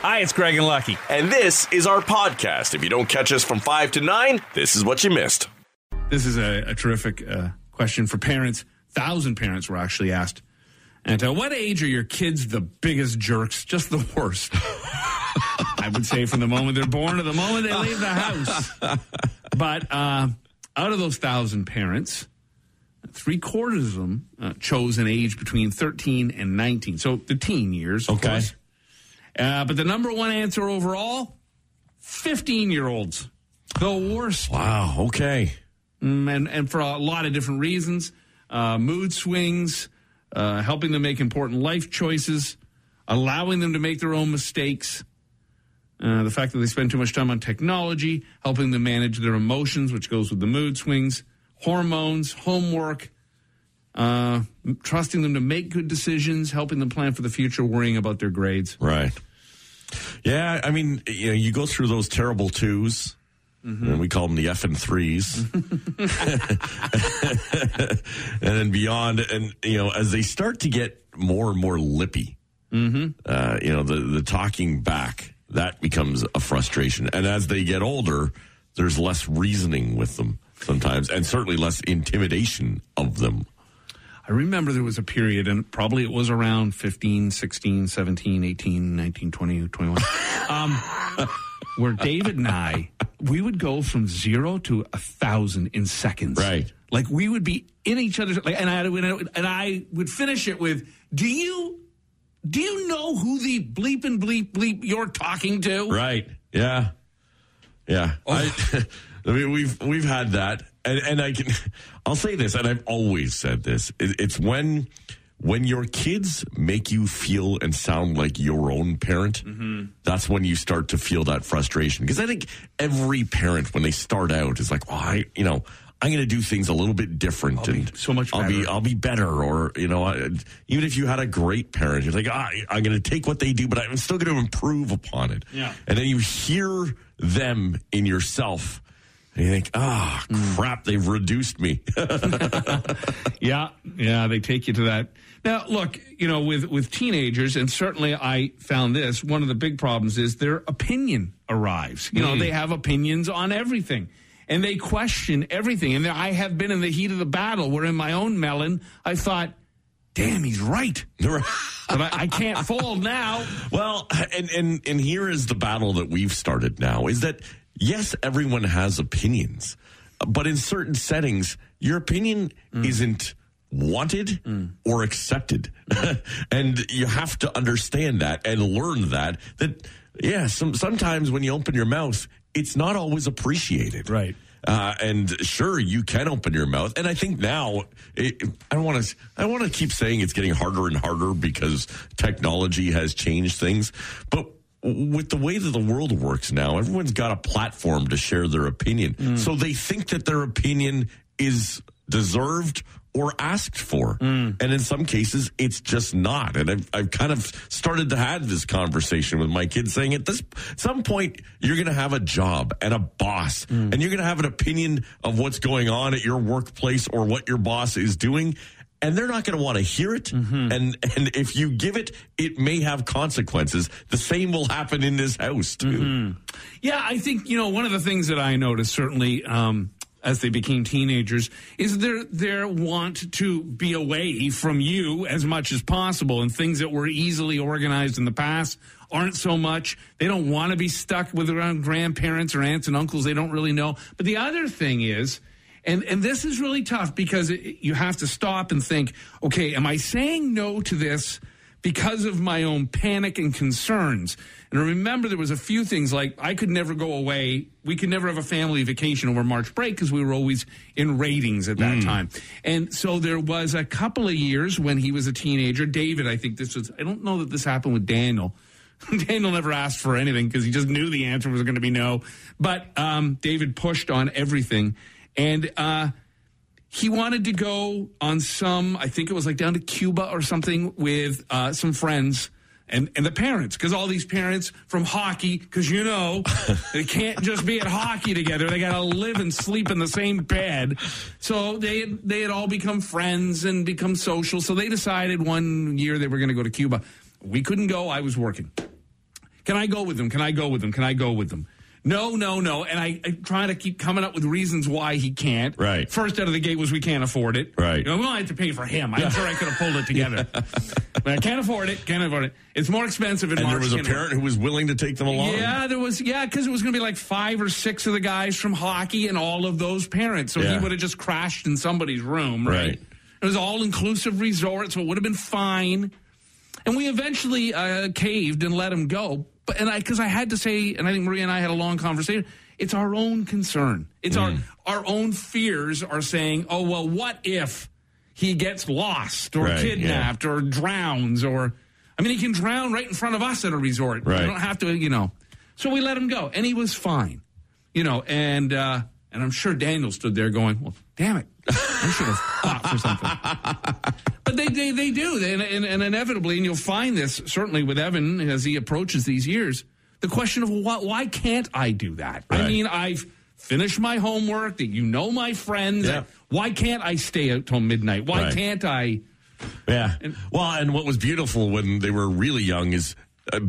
Hi, it's Craig and Lucky. And this is our podcast. If you don't catch us from 5 to 9, this is what you missed. This is a, a terrific uh, question for parents. Thousand parents were actually asked. And at what age are your kids the biggest jerks? Just the worst. I would say from the moment they're born to the moment they leave the house. But uh, out of those thousand parents, three quarters of them uh, chose an age between 13 and 19. So the teen years, of Okay. course. Uh, but the number one answer overall 15 year olds. The worst. Wow. Okay. Mm, and, and for a lot of different reasons uh, mood swings, uh, helping them make important life choices, allowing them to make their own mistakes. Uh, the fact that they spend too much time on technology, helping them manage their emotions, which goes with the mood swings, hormones, homework, uh, trusting them to make good decisions, helping them plan for the future, worrying about their grades. Right. Yeah. I mean, you know, you go through those terrible 2s and we call them the F and threes, and then beyond. And you know, as they start to get more and more lippy, uh, you know, the the talking back that becomes a frustration. And as they get older, there's less reasoning with them sometimes, and certainly less intimidation of them. I remember there was a period, and probably it was around 15, 16, 17, 18, 19, 20, 21, um, where David and I, we would go from zero to a thousand in seconds. Right. Like we would be in each other's, like, and I, and I would finish it with, do you, do you know who the bleep and bleep bleep you're talking to? Right. Yeah. Yeah. I, I mean, we've we've had that, and and I can, I'll say this, and I've always said this. It, it's when when your kids make you feel and sound like your own parent. That's when you start to feel that frustration. Because I think every parent, when they start out, is like, oh, I, you know. I'm going to do things a little bit different, I'll and so much Better. I'll be. I'll be better, or you know, I, even if you had a great parent, you're like, ah, I'm going to take what they do, but I'm still going to improve upon it. Yeah. And then you hear them in yourself, and you think, ah, crap, they've reduced me. Yeah, yeah, they take you to that. Now, look, you know, with with teenagers, and certainly I found this one of the big problems is their opinion arrives. You know, they have opinions on everything, and they question everything. And I have been in the heat of the battle where, in my own melon, I thought, "Damn, he's right," but I, I can't fold now. well, and and and here is the battle that we've started now: is that yes, everyone has opinions, but in certain settings, your opinion isn't wanted or accepted and you have to understand that and learn that that yeah some, sometimes when you open your mouth it's not always appreciated Right. uh, and sure, you can open your mouth, and I think now it, I want to. I want to keep saying it's getting harder and harder because technology has changed things. But with the way that the world works now, everyone's got a platform to share their opinion, mm. so they think that their opinion is deserved or asked for. Mm. And in some cases, it's just not. And I've, I've kind of started to have this conversation with my kids saying at this some point, you're going to have a job and a boss mm. and you're going to have an opinion of what's going on at your workplace or what your boss is doing. And they're not going to want to hear it. And, and if you give it, it may have consequences. The same will happen in this house too. Yeah, I think you know one of the things that I noticed certainly um, as they became teenagers is their their want to be away from you as much as possible, and things that were easily organized in the past aren't so much. They don't want to be stuck with around grandparents or aunts and uncles they don't really know. But the other thing is. And, and this is really tough because it, you have to stop and think, okay, am I saying no to this because of my own panic and concerns. And I remember there was a few things like I could never go away. We could never have a family vacation over March break because we were always in ratings at that time. And so there was a couple of years when he was a teenager. David, I think this was, I don't know that this happened with Daniel. Daniel never asked for anything because he just knew the answer was going to be no. But um, David pushed on everything. And, uh, he wanted to go on some, I think it was like down to Cuba or something with uh, some friends and, and the parents, because all these parents from hockey, because you know, they can't just be at hockey together. They got to live and sleep in the same bed. So they, they had all become friends and become social. So they decided one year they were going to go to Cuba. We couldn't go. I was working. Can I go with them? Can I go with them? Can I go with them? No, no, no. And I, I try to keep coming up with reasons why he can't. Right. First out of the gate was we can't afford it. Right. You know, we don't have to pay for him. I'm sure I could have pulled it together. but I can't afford it. Can't afford it. It's more expensive in And March. there was a parent who was willing to take them along. yeah, there was. Yeah, because it was going to be like five or six of the guys from hockey and all of those parents. So Yeah. he would have just crashed in somebody's room, right? Right. It was all inclusive resort, so it would have been fine. And we eventually uh, caved and let him go. But and I because I had to say, and I think Maria and I had a long conversation. It's our own concern. It's Mm. our our own fears are saying, oh well, what if he gets lost or Right, kidnapped or drowns or I mean he can drown right in front of us at a resort. Right. We don't have to, you know. So we let him go, and he was fine, you know. And uh, and I'm sure Daniel stood there going, well, damn it, I should have thought for something. But they, they, they do. They, and, and, and inevitably, and you'll find this certainly with Evan as he approaches these years, the question of what, why can't I do that? I mean, I've finished my homework, that you know my friends. Yeah. Why can't I stay out till midnight? Why Right. can't I? Yeah. well, and what was beautiful when they were really young is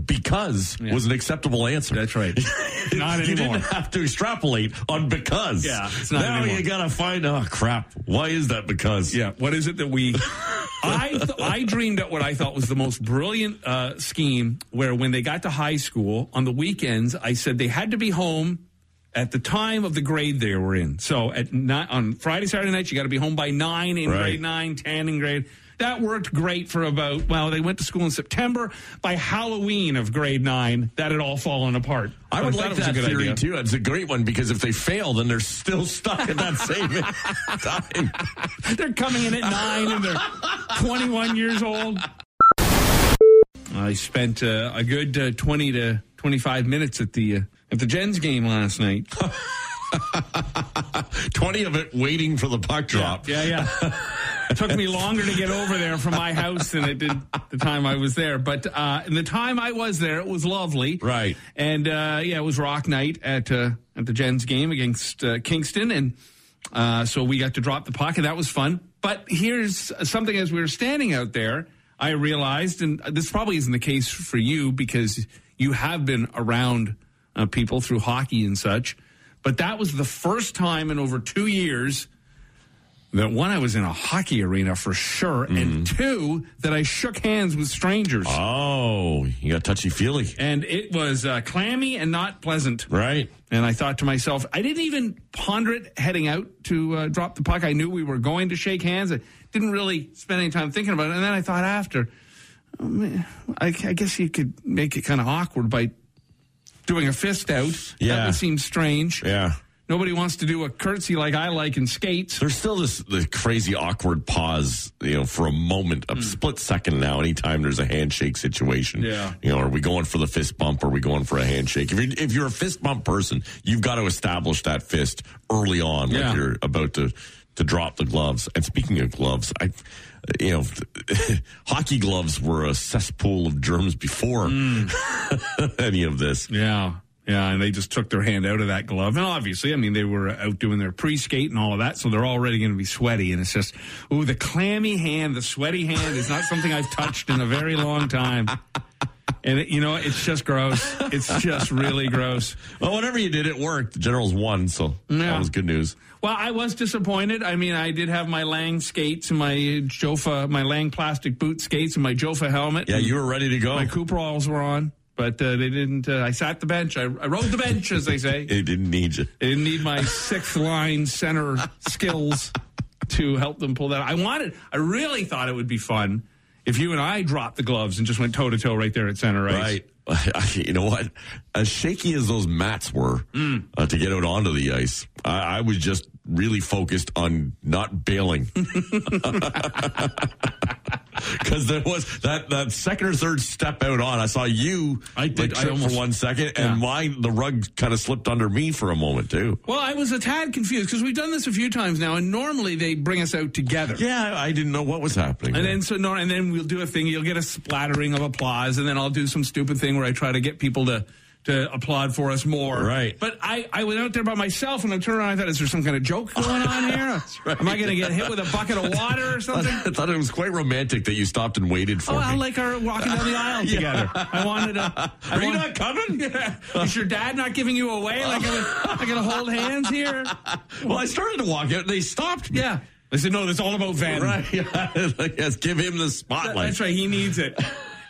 because was an acceptable answer. That's right. Not you anymore. didn't have to extrapolate on because. Yeah, it's not now anymore. you gotta find. Oh crap! Why is that because? Yeah. What is it that we? I th- I dreamed up what I thought was the most brilliant uh, scheme. Where when they got to high school on the weekends, I said they had to be home at the time of the grade they were in. So at ni- on Friday, Saturday nights, you got to be home by nine in Right. grade nine, ten in grade. That worked great for about well, they went to school in September. By Halloween of grade nine, that had all fallen apart. I would thought like that a good theory idea. too. It's a great one because if they fail, then they're still stuck at that same time. They're coming in at nine and they're 21 years old. I spent uh, a good uh, 20 to 25 minutes at the uh, at the Gens game last night. Twenty of it waiting for the puck drop. Yeah, yeah. It took me longer to get over there from my house than it did the time I was there. But uh, in the time I was there, it was lovely. Right. And uh, yeah, it was rock night at uh, at the Gens game against uh, Kingston, and uh, so we got to drop the puck, and that was fun. But here's something: as we were standing out there, I realized, and this probably isn't the case for you because you have been around uh, people through hockey and such. But that was the first time in over two years that one, I was in a hockey arena for sure, and two, that I shook hands with strangers. Oh, you got touchy feely, And it was uh, clammy and not pleasant. right? And I thought to myself, I didn't even ponder it heading out to uh, drop the puck. I knew we were going to shake hands. I didn't really spend any time thinking about it. And then I thought after, oh, man, I, I guess you could make it kind of awkward by doing a fist out. Yeah. That would seem strange. Yeah. Nobody wants to do a curtsy like I like in skates. There's still this the crazy awkward pause, you know, for a moment, a hmm. split second now. Anytime there's a handshake situation, Yeah. you know, are we going for the fist bump? Or are we going for a handshake? If you're if you're a fist bump person, you've got to establish that fist early on, Yeah. like you're about to to drop the gloves. And speaking of gloves, I, you know, hockey gloves were a cesspool of germs before any of this. Yeah. Yeah, and they just took their hand out of that glove. And obviously, I mean, they were out doing their pre skate and all of that, so they're already going to be sweaty. And it's just, ooh, the clammy hand, the sweaty hand is not something I've touched in a very long time. And, it, you know, it's just gross. It's just really gross. Well, whatever you did, it worked. The Generals won, so Yeah. that was good news. Well, I was disappointed. I mean, I did have my Lange skates and my Jofa, my Lange plastic boot skates and my Jofa helmet. Yeah, you were ready to go. My Cooperalls were on, but uh, they didn't. Uh, I sat the bench. I, I rode the bench, as they say. It didn't need you. They didn't need my sixth line center skills to help them pull that. I wanted, I really thought it would be fun if you and I dropped the gloves and just went toe to toe right there at center ice. Right. You know what? As shaky as those mats were Mm. uh, to get out onto the ice, I, I was just really focused on not bailing. Because there was that, that second or third step out on. I saw you I did. like, I almost- for one second, Yeah. and mine, the rug kind of slipped under me for a moment, too. Well, I was a tad confused because we've done this a few times now, and normally they bring us out together. Yeah, I didn't know what was happening. And then so no, and then we'll do a thing. You'll get a splattering of applause, and then I'll do some stupid thing where I try to get people to to applaud for us more. Right. But I, I went out there by myself and I turned around. I thought, is there some kind of joke going on here? right. Am I going to get hit with a bucket of water or something? I thought it was quite romantic that you stopped and waited for Oh, me. I like our walking down the aisle together. I wanted to. I Are you not coming? Yeah. Is your dad not giving you away? Like, I'm going to hold hands here? Well, I started to walk out. and They stopped me. Yeah. I said, no, that's all about Venn. Right. Like, yes, give him the spotlight. That's right. He needs it.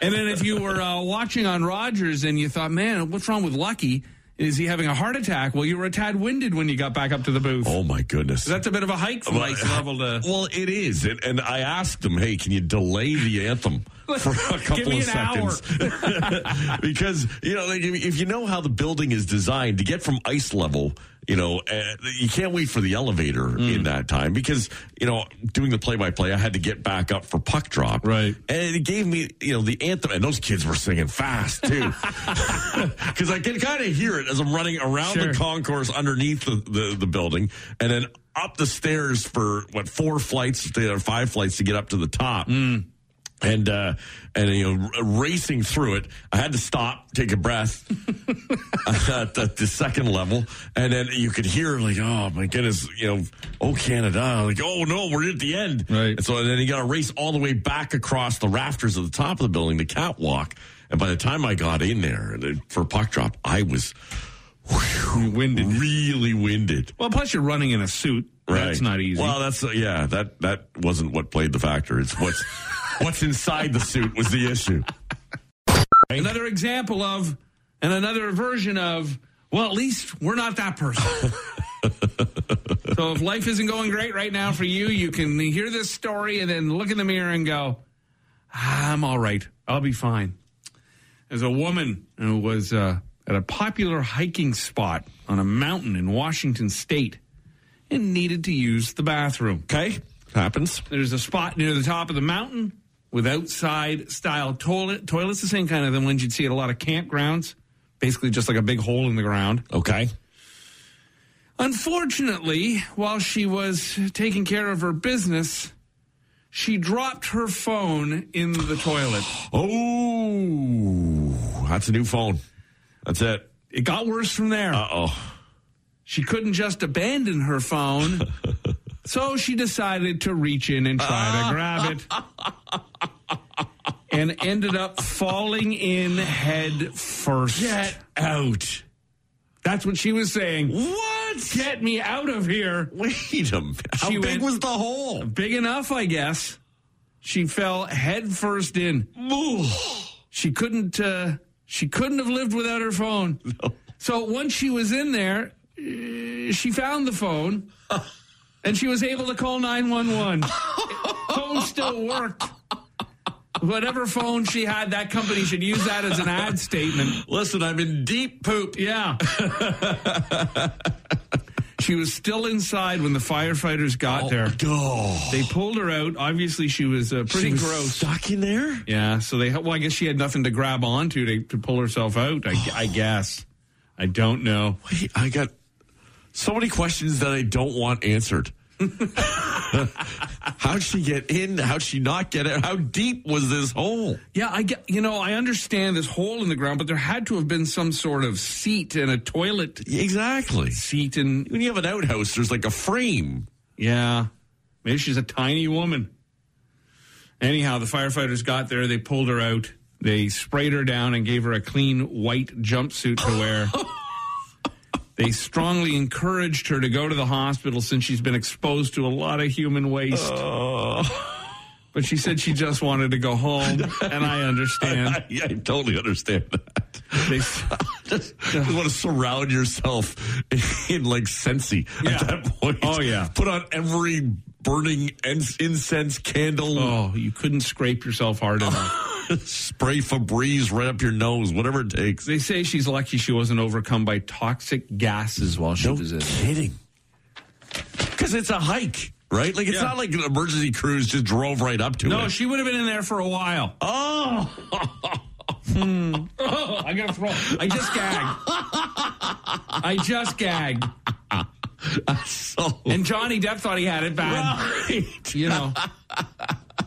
And then if you were uh, watching on Rogers and you thought, man, what's wrong with Lucky? Is he having a heart attack? Well, you were a tad winded when you got back up to the booth. Oh my goodness. That's a bit of a hike from ice level to. Well, it is, and, and I asked them, "Hey, can you delay the anthem for a couple of seconds?" because you know, if you know how the building is designed to get from ice level, you know, uh, you can't wait for the elevator Mm. in that time because you know, doing the play-by-play, I had to get back up for puck drop, Right. And it gave me, you know, the anthem, and those kids were singing fast too, because I can kind of hear it as I'm running around Sure. the concourse underneath the, the, the building and then up the stairs for what four flights or five flights to get up to the top. And uh, and you know, r- racing through it, I had to stop, take a breath at, the, the second level, and then you could hear like, oh my goodness, you know, oh Canada, like, oh no, we're at the end, Right. And so then you got to race all the way back across the rafters of the top of the building, the catwalk. And by the time I got in there the- for puck drop, I was whew, Winded. really winded. Well, plus you're running in a suit. That's not easy. Well, that's uh, yeah. That that wasn't what played the factor. It's what's what's inside the suit was the issue. another example of, and another version of, well, at least we're not that person. so if life isn't going great right now for you, you can hear this story and then look in the mirror and go, "Ah, I'm all right. I'll be fine. There's a woman who was uh, at a popular hiking spot on a mountain in Washington state and needed to use the bathroom. Okay, happens. There's a spot near the top of the mountain with outside style toilet. Toilets, the same kind of the ones you'd see at a lot of campgrounds. Basically, just like a big hole in the ground. Okay. Unfortunately, while she was taking care of her business, she dropped her phone in the toilet. Oh, that's a new phone. That's it. It got worse from there. Uh oh. She couldn't just abandon her phone, so she decided to reach in and try to grab it. And ended up falling in head first. Get out. That's what she was saying. What? Get me out of here. Wait a minute. How She big went- was the hole? Big enough, I guess. She fell head first in. She couldn't. Uh, she couldn't have lived without her phone. So once she was in there, uh, she found the phone, and she was able to call nine one one. Phone still worked. Whatever phone she had, that company should use that as an ad statement. Listen, I'm in deep poop. Yeah. she was still inside when the firefighters got there. Oh, They pulled her out. Obviously, she was uh, pretty she was gross. Stuck in there. Yeah, so they. Well, I guess she had nothing to grab onto to, to pull herself out. I, I guess. I don't know. Wait, I got so many questions that I don't want answered. How'd she get in? How'd she not get out? How deep was this hole? Yeah, I get. You know, I understand this hole in the ground, but there had to have been some sort of seat and a toilet Exactly. seat, and When you have an outhouse, there's like a frame. yeah, maybe she's a tiny woman. Anyhow, the firefighters got there. They pulled her out. They sprayed her down and gave her a clean white jumpsuit to wear. they strongly encouraged her to go to the hospital since she's been exposed to a lot of human waste. Oh. But she said she just wanted to go home, and I understand. I, I totally understand that. They, just, just want to surround yourself in like Scentsy Yeah. at that point. Oh, yeah. Put on every burning incense candle. oh, you couldn't scrape yourself hard enough. Spray Febreze right up your nose, whatever it takes. They say she's lucky she wasn't overcome by toxic gases while she No was in. kidding. Because it's a hike, right? Like it's Yeah. not like an emergency crews just drove right up to No, it. she would have been in there for a while. oh, Oh, I gotta throw. I just gagged. I just gagged. so And Johnny Depp thought he had it bad. right. You know.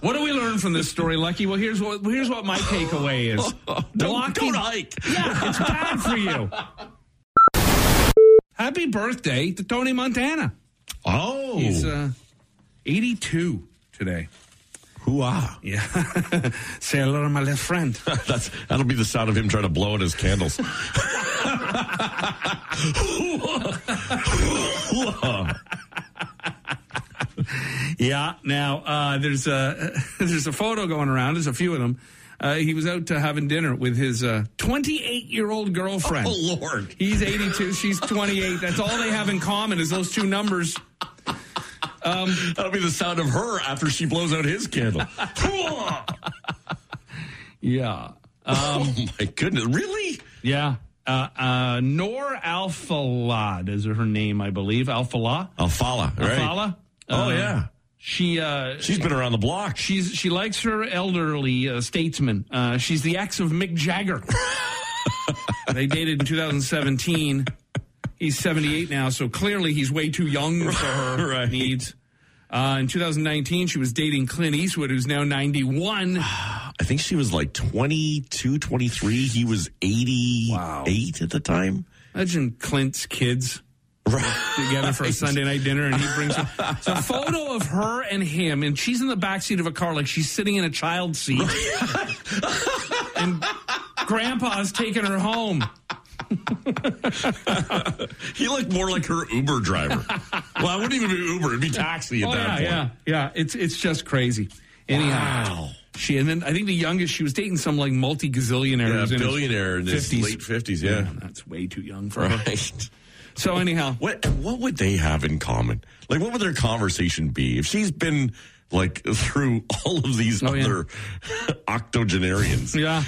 What do we learn from this story, Lucky? Well, here's what here's what my takeaway is. don't, don't hike. Yeah, it's bad for you. Happy birthday to Tony Montana. Oh, He's uh, 82 today. hoo-ah. Yeah. Say hello to my little friend. That's that'll be the sound of him trying to blow out his candles. Yeah. Now uh, there's a there's a photo going around. There's a few of them. Uh, he was out to having dinner with his 28 year old girlfriend. oh Lord. He's 82. She's 28. That's all they have in common is those two numbers. That'll be the sound of her after she blows out his candle. Yeah. oh my goodness! Really? Yeah. Uh, uh, Noor Alfallah is her name, I believe. Alfallah. Alfallah, right? Alfallah. Oh Uh, yeah, She uh, she's been around the block. she's she likes her elderly uh, statesman. Uh, she's the ex of Mick Jagger. they dated in 2017. He's 78 now, so clearly he's way too young for her Right. needs. Uh, in 2019, she was dating Clint Eastwood, who's now 91. I think she was like 22, 23. He was 88 Wow. at the time. Imagine Clint's kids Right. together for a Sunday night dinner, and he brings her. It's a photo of her and him, and she's in the back seat of a car like she's sitting in a child seat, and Grandpa's taking her home. He looked more like her Uber driver. well, I wouldn't even be Uber; it'd be taxi at Oh that yeah, point. yeah, yeah. It's it's just crazy. Anyhow, Wow. she and then I think the youngest she was dating some like multi gazillionaire, Yeah, who's in his billionaire in his late 50s, yeah. that's way too young for her. So anyhow, What what would they have in common? Like, what would their conversation be if she's been like through all of these Oh, yeah. other octogenarians? Yeah.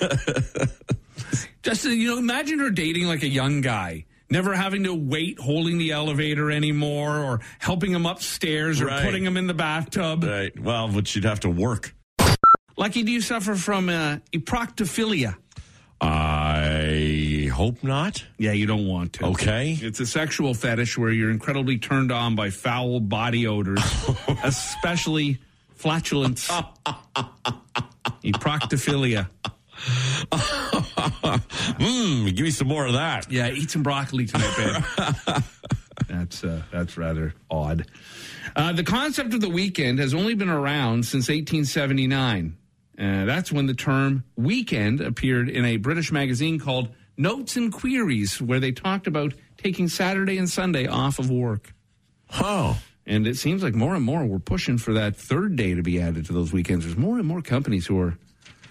Just you know, imagine her dating like a young guy, never having to wait holding the elevator anymore, or helping him upstairs, or Right. putting him in the bathtub. Right. Well, but she'd have to work. Lucky, do you suffer from uh, eproctophilia? I hope not. Yeah, you don't want to. Okay. It's a sexual fetish where you're incredibly turned on by foul body odors, especially flatulence. eproctophilia. Mm, give me some more of that. Yeah, eat some broccoli tonight, babe. that's uh, that's rather odd. Uh, the concept of the weekend has only been around since 1879. Uh, that's when the term weekend appeared in a British magazine called Notes and Queries, where they talked about taking Saturday and Sunday off of work. Oh. And it seems like more and more we're pushing for that third day to be added to those weekends. There's more and more companies who are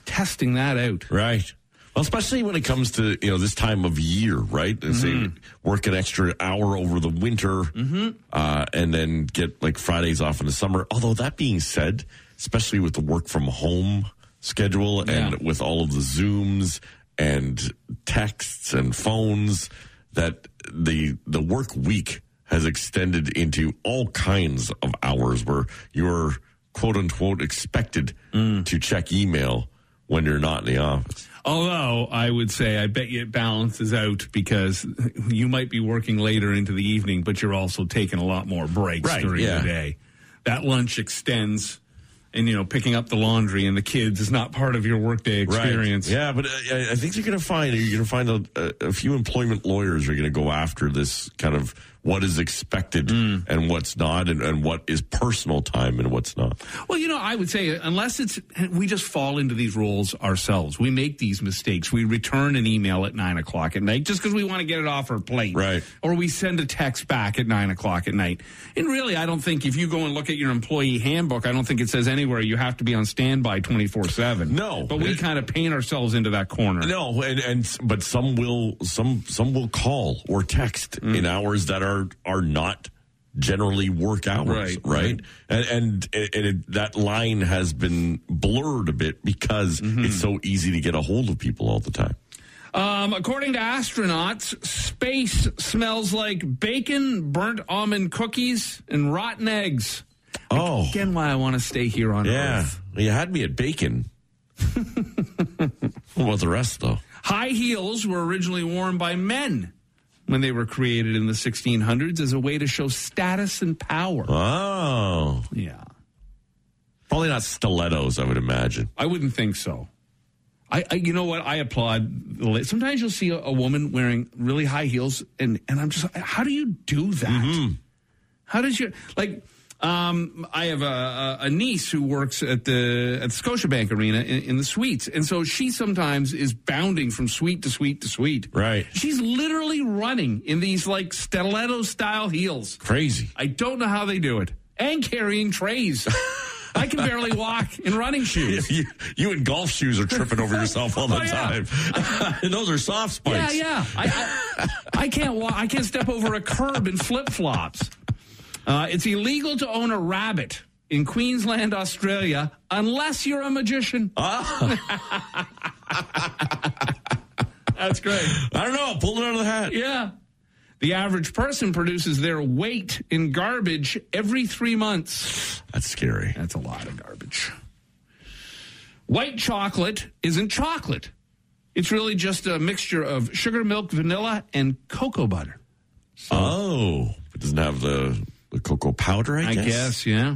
testing that out. Right. Well, especially when it comes to you know this time of year, right? They Say work an extra hour over the winter, uh, and then get like Fridays off in the summer. Although that being said, especially with the work from home schedule and Yeah. with all of the Zooms and texts and phones, that the the work week has extended into all kinds of hours where you're quote unquote expected mm. to check email when you're not in the office. Although I would say, I bet you it balances out because you might be working later into the evening, but you're also taking a lot more breaks Right, during yeah. the day. That lunch extends, and you know, picking up the laundry and the kids is not part of your workday experience. Right. Yeah, but uh, I I think you're going to find you're going to find a, a, a few employment lawyers are going to go after this kind of what is expected Mm. and what's not, and, and what is personal time and what's not. Well, you know, I would say unless it's we just fall into these roles ourselves, we make these mistakes. We return an email at nine o'clock at night just because we want to get it off our plate, Right. Or we send a text back at nine o'clock at night. And really, I don't think if you go and look at your employee handbook, I don't think it says anywhere you have to be on standby twenty four seven. No. but we It- kind of paint ourselves into that corner. No, and, and but some will some some will call or text Mm. in hours that are are not generally work hours, Right, right? right. And and, and it, that line has been blurred a bit because Mm-hmm. it's so easy to get a hold of people all the time. Um, according to astronauts, space smells like bacon, burnt almond cookies, and rotten eggs. Oh, Again, why I want to stay here on earth. yeah. Earth. You had me at bacon. what about the rest, though? High heels were originally worn by men when they were created in the 1600s as a way to show status and power. Oh, Yeah. Probably not stilettos, I would imagine. I wouldn't think so. I, I you know what? I applaud. the Sometimes you'll see a, a woman wearing really high heels, and and I'm just, how do you do that? Mm-hmm. How does your like? Um, I have a, a, niece who works at the at the Scotiabank Arena in, in the suites, and so she sometimes is bounding from suite to suite to suite. Right. She's literally running in these like stiletto style heels. Crazy. I don't know how they do it, and carrying trays. I can barely walk in running shoes. You, you in golf shoes are tripping over yourself all the Oh, yeah. time. and those are soft Yeah, spikes. yeah. I, I, I can't walk. I can't step over a curb in flip flops. Uh, it's illegal to own a rabbit in Queensland, Australia, unless you're a magician. That's great. I don't know. Pull it out of the hat. Yeah. The average person produces their weight in garbage every three months. That's scary. That's a lot of garbage. White chocolate isn't chocolate. It's really just a mixture of sugar, milk, vanilla, and cocoa butter. Oh, it doesn't have the, the cocoa powder, I, I guess, yeah.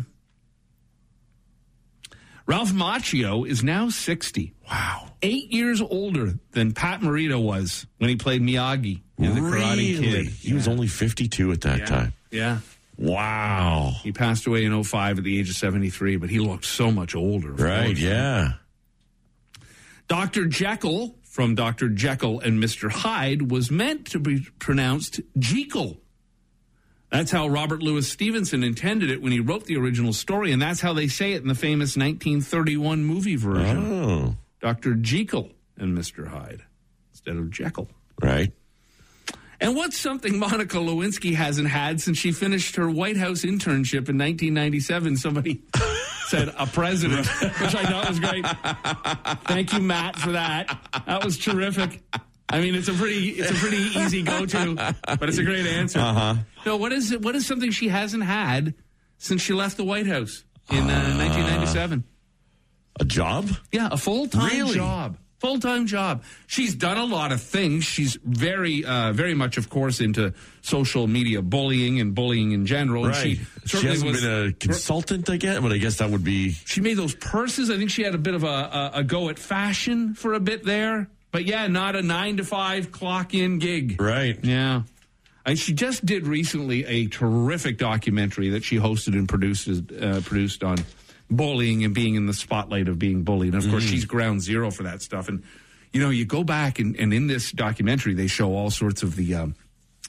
Ralph Macchio is now 60. Wow. Eight years older than Pat Morita was when he played Miyagi in The Karate Really? Kid. He was only 52 at that yeah. time. Yeah. Wow. He passed away in 05 at the age of 73, but he looked so much older. of Right, course. yeah. Dr. Jekyll from Dr. Jekyll and Mr. Hyde was meant to be pronounced Jekyll. That's how Robert Louis Stevenson intended it when he wrote the original story, and that's how they say it in the famous 1931 movie version. Oh, Dr. Jekyll and Mr. Hyde instead of Jekyll. right. And what's something Monica Lewinsky hasn't had since she finished her White House internship in 1997? Somebody said a president, which I thought was great. Thank you, Matt, for that. That was terrific. I mean, it's a pretty, it's a pretty easy go-to, but it's a great answer. Uh-huh. No, what is it? What is something she hasn't had since she left the White House in uh, 1997? A job? Yeah, a full time Really? job. Full time job. She's done a lot of things. She's very, uh, very much, of course, into social media bullying and bullying in general. And Right. she She, hasn't was. been a consultant, I guess, but I guess that would be. she made those purses. I think she had a bit of a, a, a go at fashion for a bit there. But yeah, not a nine to five clock in gig. Right. Yeah. And she just did recently a terrific documentary that she hosted and produced uh, produced on bullying and being in the spotlight of being bullied. And of course, she's ground zero for that stuff. And you know, you go back and, and in this documentary, they show all sorts of the um,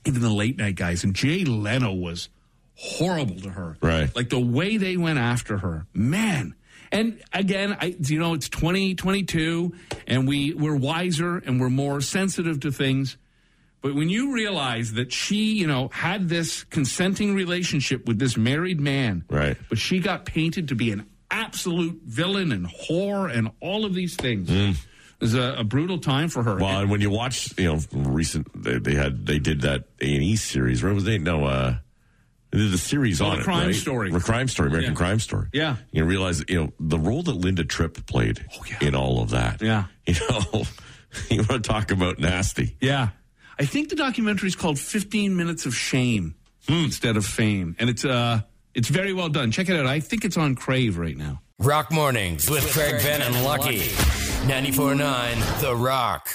even the late night guys. And Jay Leno was horrible to her. Right. Like the way they went after her, man. And again, I, you know, it's 2022 and we, we're wiser and we're more sensitive to things. But when you realize that she, you know, had this consenting relationship with this married man, Right. But she got painted to be an absolute villain and whore and all of these things. It was a, a brutal time for her. Well, and when you watch, you know, recent, they, they had, they did that A and E series. Where was they? No, uh, did the series Oh, on The it, Crime right? Story. The Crime Story, American Yeah. Crime Story. Yeah. You realize, you know, the role that Linda Tripp played Oh, yeah. in all of that. Yeah. You know, you want to talk about nasty. Yeah. I think the documentary is called 15 Minutes of Shame Hmm. instead of Fame. And it's uh it's very well done. Check it out. I think it's on Crave right now. Rock Mornings with Craig Venn and Lucky. 94.9 The Rock.